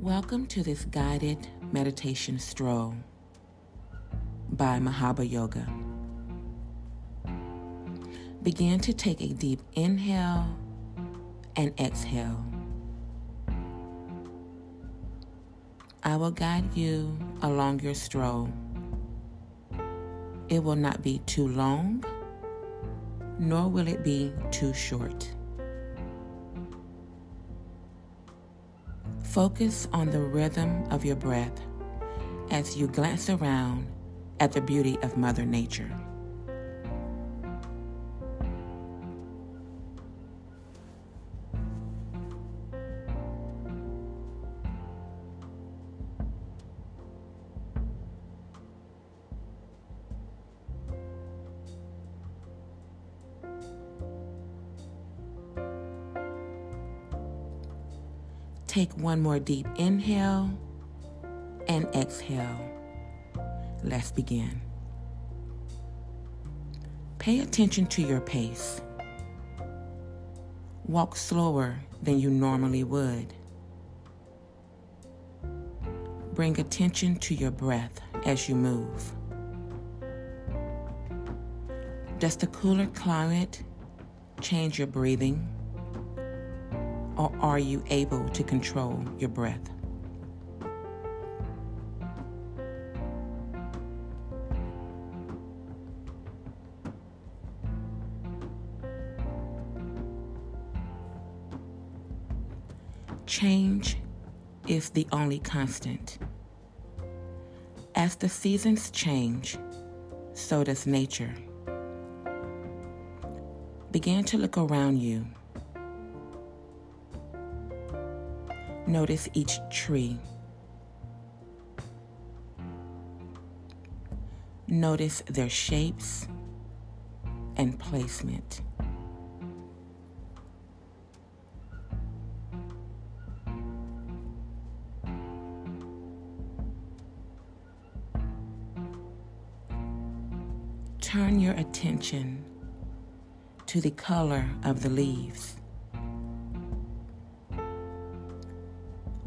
Welcome to this guided meditation stroll by Mahaba Yoga. Begin to take a deep inhale and exhale. I will guide you along your stroll. It will not be too long, nor will it be too short. Focus on the rhythm of your breath as you glance around at the beauty of Mother Nature. Take one more deep inhale and exhale. Let's begin. Pay attention to your pace. Walk slower than you normally would. Bring attention to your breath as you move. Does the cooler climate change your breathing? Or are you able to control your breath? Change is the only constant. As the seasons change, so does nature. Begin to look around you Notice each tree. Notice their shapes and placement. Turn your attention to the color of the leaves.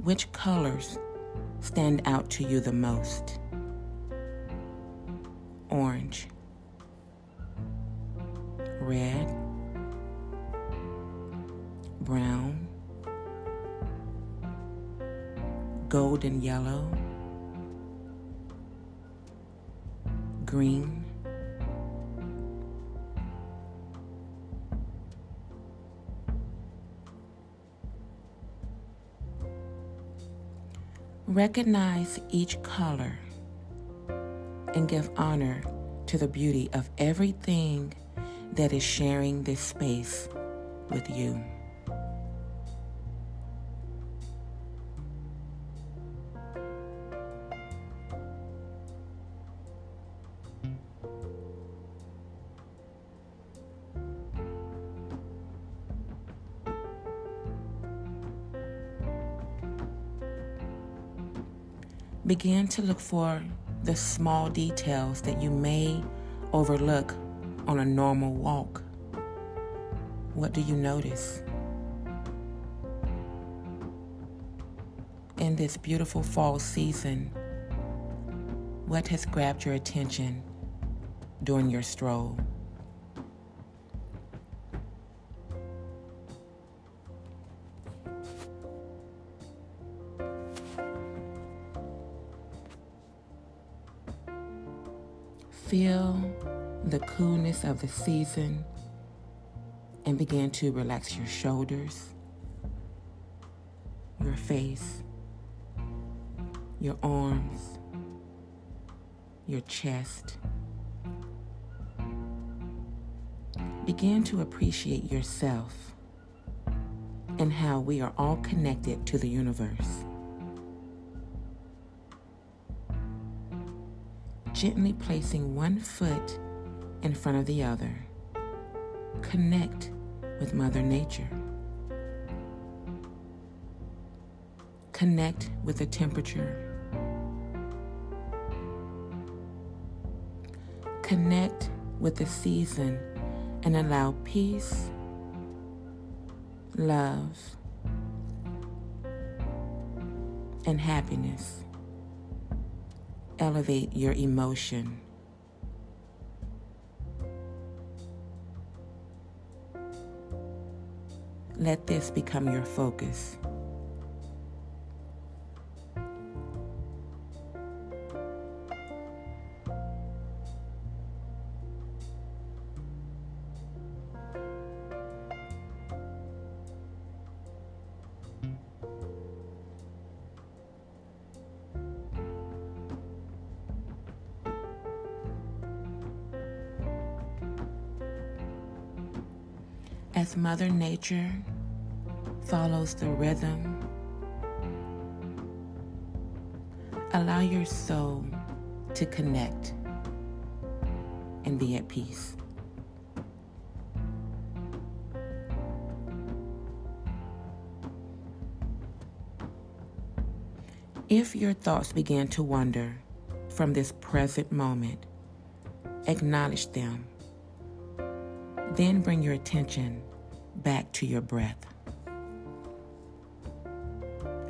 Which colors stand out to you the most? Orange, red, brown, golden yellow, green, Recognize each color and give honor to the beauty of everything that is sharing this space with you. Begin to look for the small details that you may overlook on a normal walk. What do you notice? In this beautiful fall season, what has grabbed your attention during your stroll? Feel the coolness of the season and begin to relax your shoulders, your face, your arms, your chest. Begin to appreciate yourself and how we are all connected to the universe. Gently placing one foot in front of the other. Connect with Mother Nature. Connect with the temperature. Connect with the season and allow peace, love, and happiness. Elevate your emotion. Let this become your focus. As Mother Nature follows the rhythm, allow your soul to connect and be at peace. If your thoughts begin to wander from this present moment, acknowledge them then bring your attention back to your breath,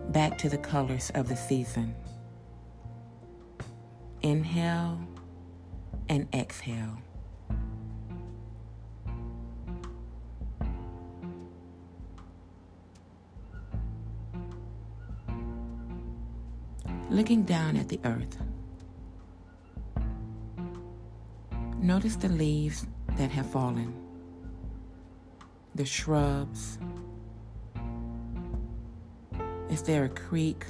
back to the colors of the season. Inhale and exhale. Looking down at the earth, notice the leaves that have fallen the shrubs? Is there a creek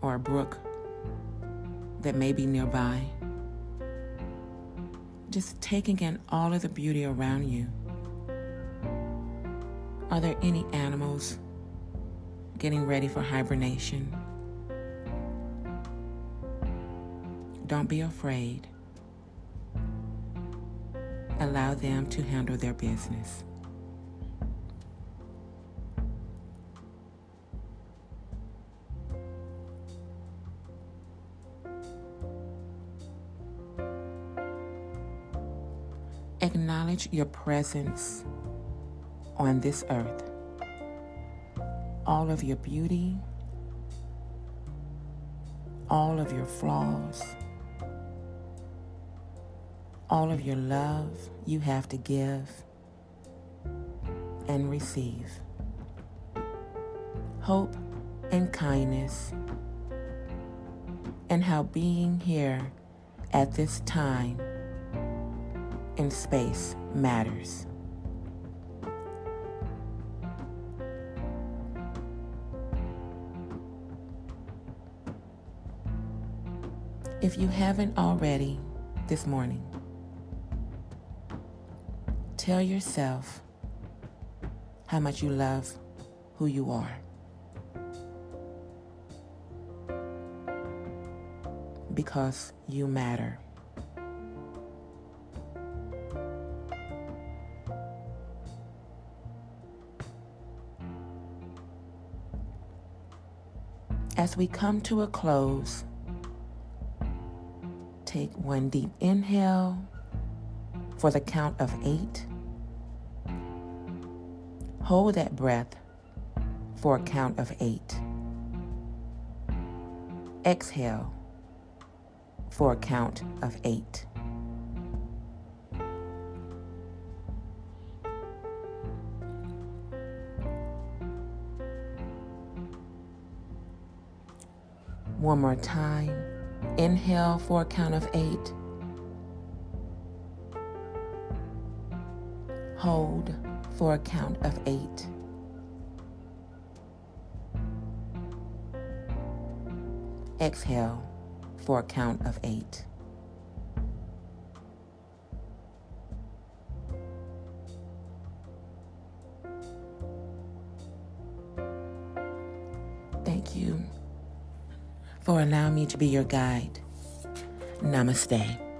or a brook that may be nearby? Just taking in all of the beauty around you. Are there any animals getting ready for hibernation? Don't be afraid. Allow them to handle their business. Acknowledge your presence on this earth. All of your beauty, all of your flaws, all of your love you have to give and receive. Hope and kindness, and how being here at this time in space matters. If you haven't already this morning, tell yourself how much you love who you are. Because you matter. As we come to a close, take one deep inhale for the count of eight. Hold that breath for a count of eight. Exhale for a count of eight. One more time. Inhale for a count of eight. Hold for a count of eight. Exhale for a count of eight. For allowing me to be your guide. Namaste.